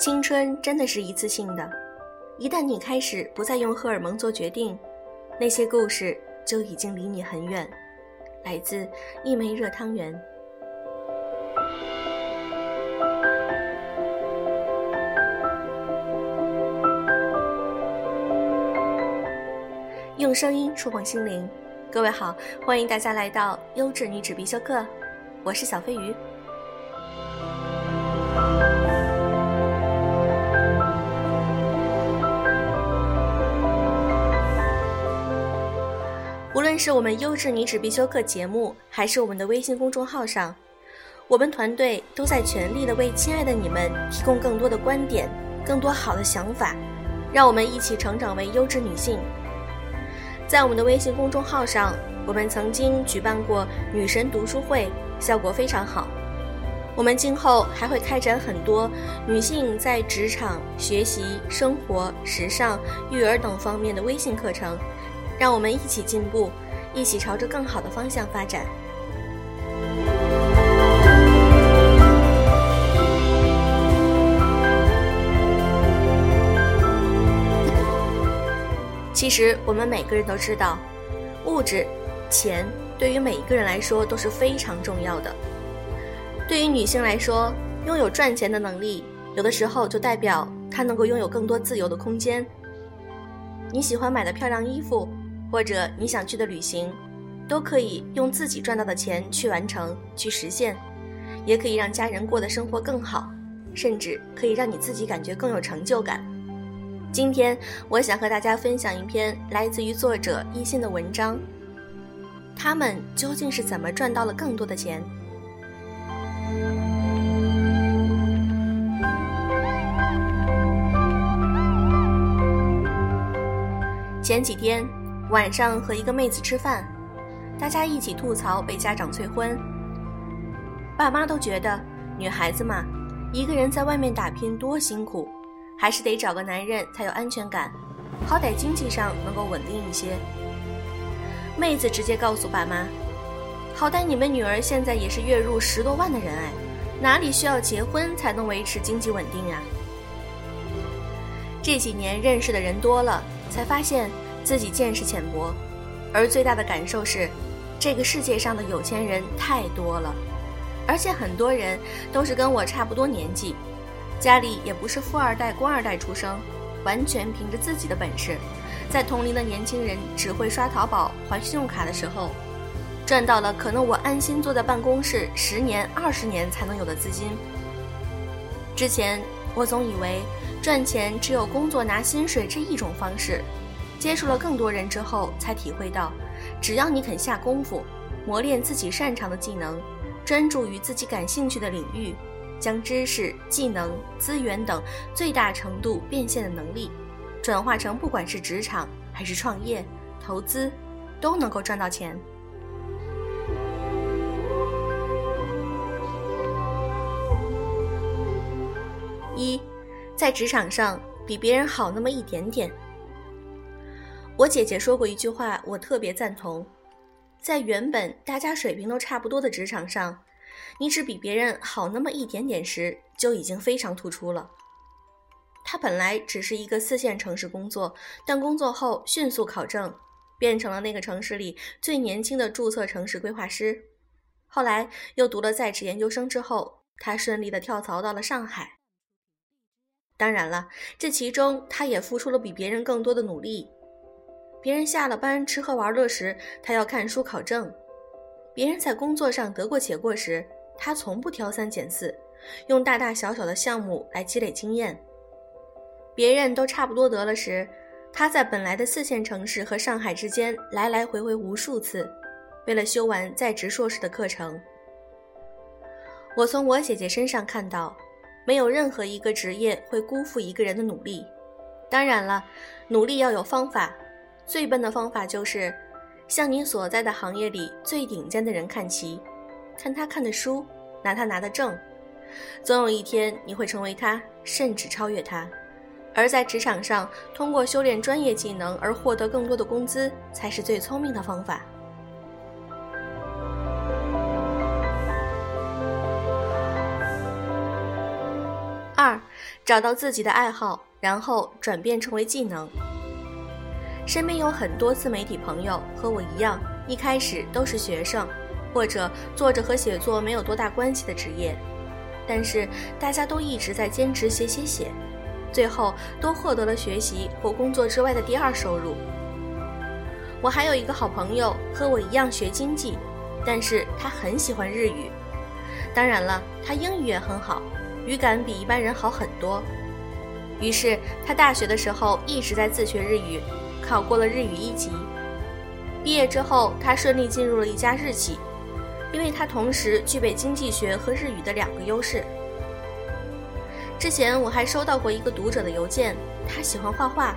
青春真的是一次性的，一旦你开始不再用荷尔蒙做决定，那些故事就已经离你很远。来自一枚热汤圆。用声音触碰心灵，各位好，欢迎大家来到优质女子必修课，我是小飞鱼。无论是我们优质女子必修课节目，还是我们的微信公众号上，我们团队都在全力的为亲爱的你们提供更多的观点，更多好的想法，让我们一起成长为优质女性。在我们的微信公众号上，我们曾经举办过女神读书会，效果非常好。我们今后还会开展很多女性在职场、学习、生活、时尚、育儿等方面的微信课程，让我们一起进步，一起朝着更好的方向发展。其实我们每个人都知道，物质、钱对于每一个人来说都是非常重要的。对于女性来说，拥有赚钱的能力，有的时候就代表她能够拥有更多自由的空间。你喜欢买的漂亮衣服，或者你想去的旅行，都可以用自己赚到的钱去完成、去实现，也可以让家人过的生活更好，甚至可以让你自己感觉更有成就感。今天，我想和大家分享一篇来自于作者一心的文章。他们究竟是怎么赚到了更多的钱？前几天晚上和一个妹子吃饭，大家一起吐槽被家长催婚。爸妈都觉得女孩子嘛，一个人在外面打拼多辛苦。还是得找个男人才有安全感，好歹经济上能够稳定一些。妹子直接告诉爸妈：“好歹你们女儿现在也是月入十多万的人哎，哪里需要结婚才能维持经济稳定啊？”这几年认识的人多了，才发现自己见识浅薄，而最大的感受是，这个世界上的有钱人太多了，而且很多人都是跟我差不多年纪。家里也不是富二代、官二代出生，完全凭着自己的本事，在同龄的年轻人只会刷淘宝、还信用卡的时候，赚到了可能我安心坐在办公室十年、二十年才能有的资金。之前我总以为赚钱只有工作拿薪水这一种方式，接触了更多人之后，才体会到，只要你肯下功夫，磨练自己擅长的技能，专注于自己感兴趣的领域。将知识、技能、资源等最大程度变现的能力，转化成不管是职场还是创业、投资，都能够赚到钱。一，在职场上比别人好那么一点点。我姐姐说过一句话，我特别赞同：在原本大家水平都差不多的职场上。你只比别人好那么一点点时，就已经非常突出了。他本来只是一个四线城市工作，但工作后迅速考证，变成了那个城市里最年轻的注册城市规划师。后来又读了在职研究生之后，他顺利的跳槽到了上海。当然了，这其中他也付出了比别人更多的努力。别人下了班吃喝玩乐时，他要看书考证。别人在工作上得过且过时，他从不挑三拣四，用大大小小的项目来积累经验。别人都差不多得了时，他在本来的四线城市和上海之间来来回回无数次，为了修完在职硕士的课程。我从我姐姐身上看到，没有任何一个职业会辜负一个人的努力。当然了，努力要有方法，最笨的方法就是。向你所在的行业里最顶尖的人看齐，看他看的书，拿他拿的证，总有一天你会成为他，甚至超越他。而在职场上，通过修炼专业技能而获得更多的工资，才是最聪明的方法。二，找到自己的爱好，然后转变成为技能。身边有很多自媒体朋友和我一样，一开始都是学生，或者做着和写作没有多大关系的职业，但是大家都一直在坚持写写写，最后都获得了学习或工作之外的第二收入。我还有一个好朋友和我一样学经济，但是他很喜欢日语，当然了，他英语也很好，语感比一般人好很多。于是他大学的时候一直在自学日语。考过了日语一级，毕业之后，他顺利进入了一家日企，因为他同时具备经济学和日语的两个优势。之前我还收到过一个读者的邮件，他喜欢画画，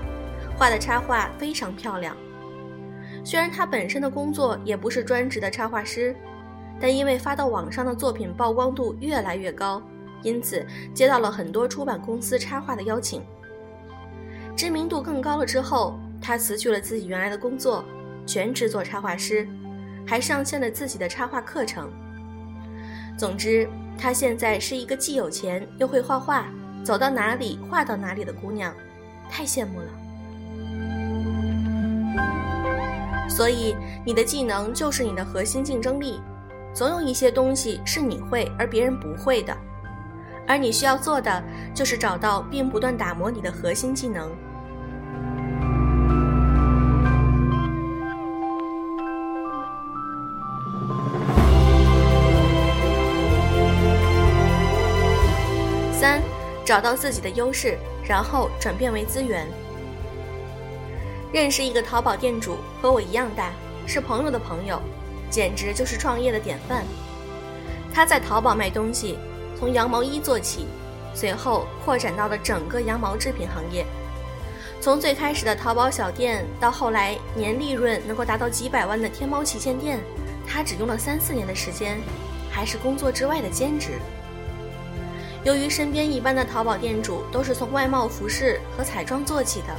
画的插画非常漂亮。虽然他本身的工作也不是专职的插画师，但因为发到网上的作品曝光度越来越高，因此接到了很多出版公司插画的邀请。知名度更高了之后。他辞去了自己原来的工作，全职做插画师，还上线了自己的插画课程。总之，她现在是一个既有钱又会画画，走到哪里画到哪里的姑娘，太羡慕了。所以，你的技能就是你的核心竞争力，总有一些东西是你会而别人不会的，而你需要做的就是找到并不断打磨你的核心技能。找到自己的优势，然后转变为资源。认识一个淘宝店主，和我一样大，是朋友的朋友，简直就是创业的典范。他在淘宝卖东西，从羊毛衣做起，随后扩展到了整个羊毛制品行业。从最开始的淘宝小店，到后来年利润能够达到几百万的天猫旗舰店，他只用了三四年的时间，还是工作之外的兼职。由于身边一般的淘宝店主都是从外贸服饰和彩妆做起的，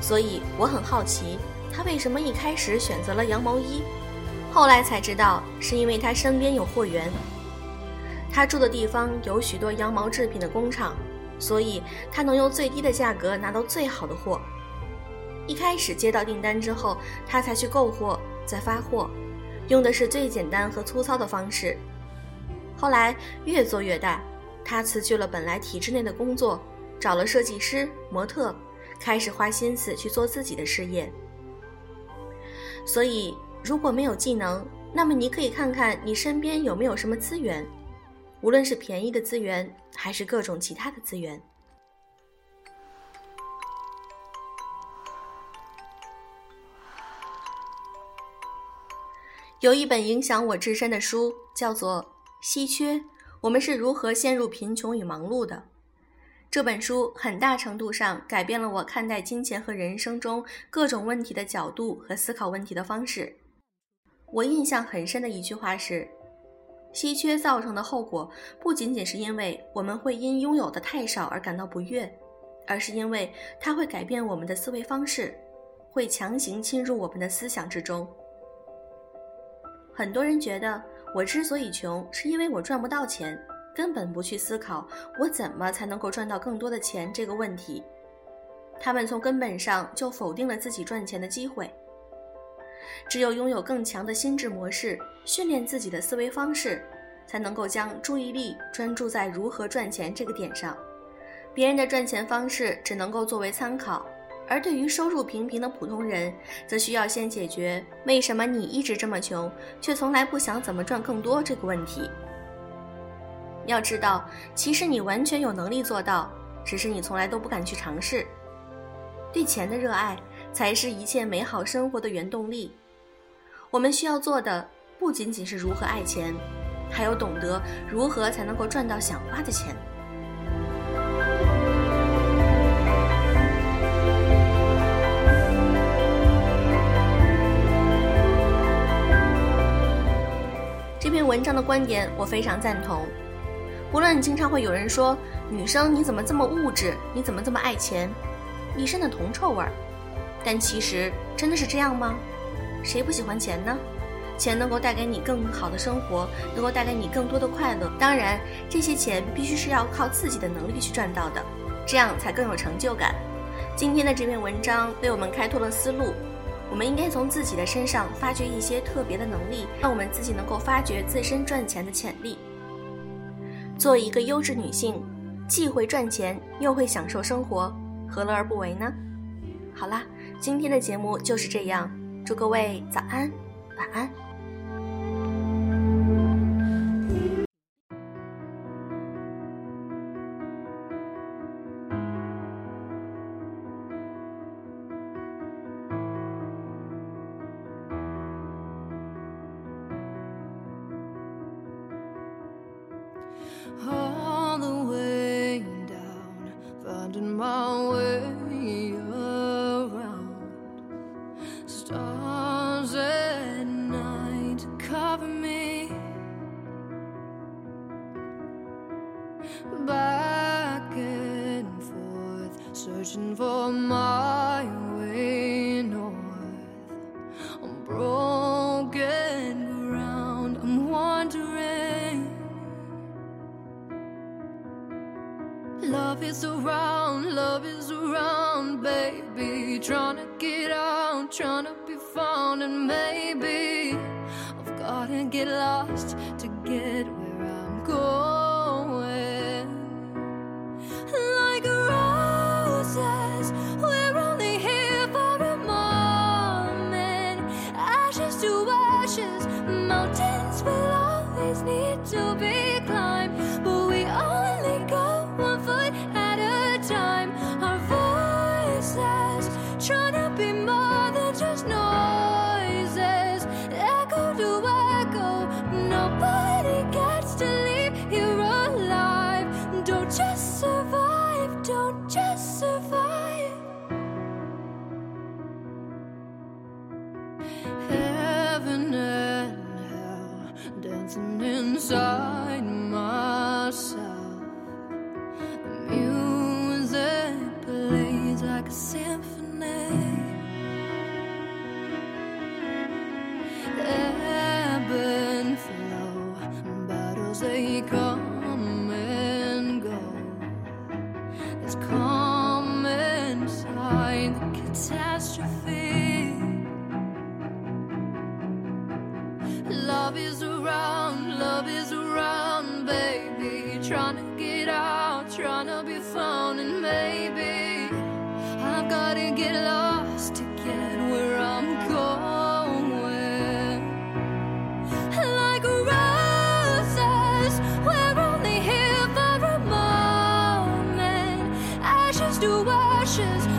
所以我很好奇他为什么一开始选择了羊毛衣。后来才知道，是因为他身边有货源，他住的地方有许多羊毛制品的工厂，所以他能用最低的价格拿到最好的货。一开始接到订单之后，他才去购货再发货，用的是最简单和粗糙的方式。后来越做越大。他辞去了本来体制内的工作，找了设计师、模特，开始花心思去做自己的事业。所以，如果没有技能，那么你可以看看你身边有没有什么资源，无论是便宜的资源，还是各种其他的资源。有一本影响我至深的书，叫做《稀缺》。我们是如何陷入贫穷与忙碌的？这本书很大程度上改变了我看待金钱和人生中各种问题的角度和思考问题的方式。我印象很深的一句话是：稀缺造成的后果不仅仅是因为我们会因拥有的太少而感到不悦，而是因为它会改变我们的思维方式，会强行侵入我们的思想之中。很多人觉得。我之所以穷，是因为我赚不到钱，根本不去思考我怎么才能够赚到更多的钱这个问题。他们从根本上就否定了自己赚钱的机会。只有拥有更强的心智模式，训练自己的思维方式，才能够将注意力专注在如何赚钱这个点上。别人的赚钱方式只能够作为参考。而对于收入平平的普通人，则需要先解决为什么你一直这么穷，却从来不想怎么赚更多这个问题。要知道，其实你完全有能力做到，只是你从来都不敢去尝试。对钱的热爱，才是一切美好生活的原动力。我们需要做的，不仅仅是如何爱钱，还有懂得如何才能够赚到想花的钱。文章的观点我非常赞同。无论经常会有人说女生你怎么这么物质，你怎么这么爱钱，一身的铜臭味儿。但其实真的是这样吗？谁不喜欢钱呢？钱能够带给你更好的生活，能够带给你更多的快乐。当然，这些钱必须是要靠自己的能力去赚到的。这样才更有成就感。今天的这篇文章为我们开拓了思路，我们应该从自己的身上发掘一些特别的能力，让我们自己能够发掘自身赚钱的潜力。做一个优质女性，既会赚钱又会享受生活，何乐而不为呢？好啦，今天的节目就是这样，祝各位早安，晚安。Love is around, love is around, baby. Trying to get out, trying to be found, and maybe I've gotta get lost to get where I'm going. Like roses, we're only here for a moment. Ashes to ashes, mountains will always need to be Come. Ashes,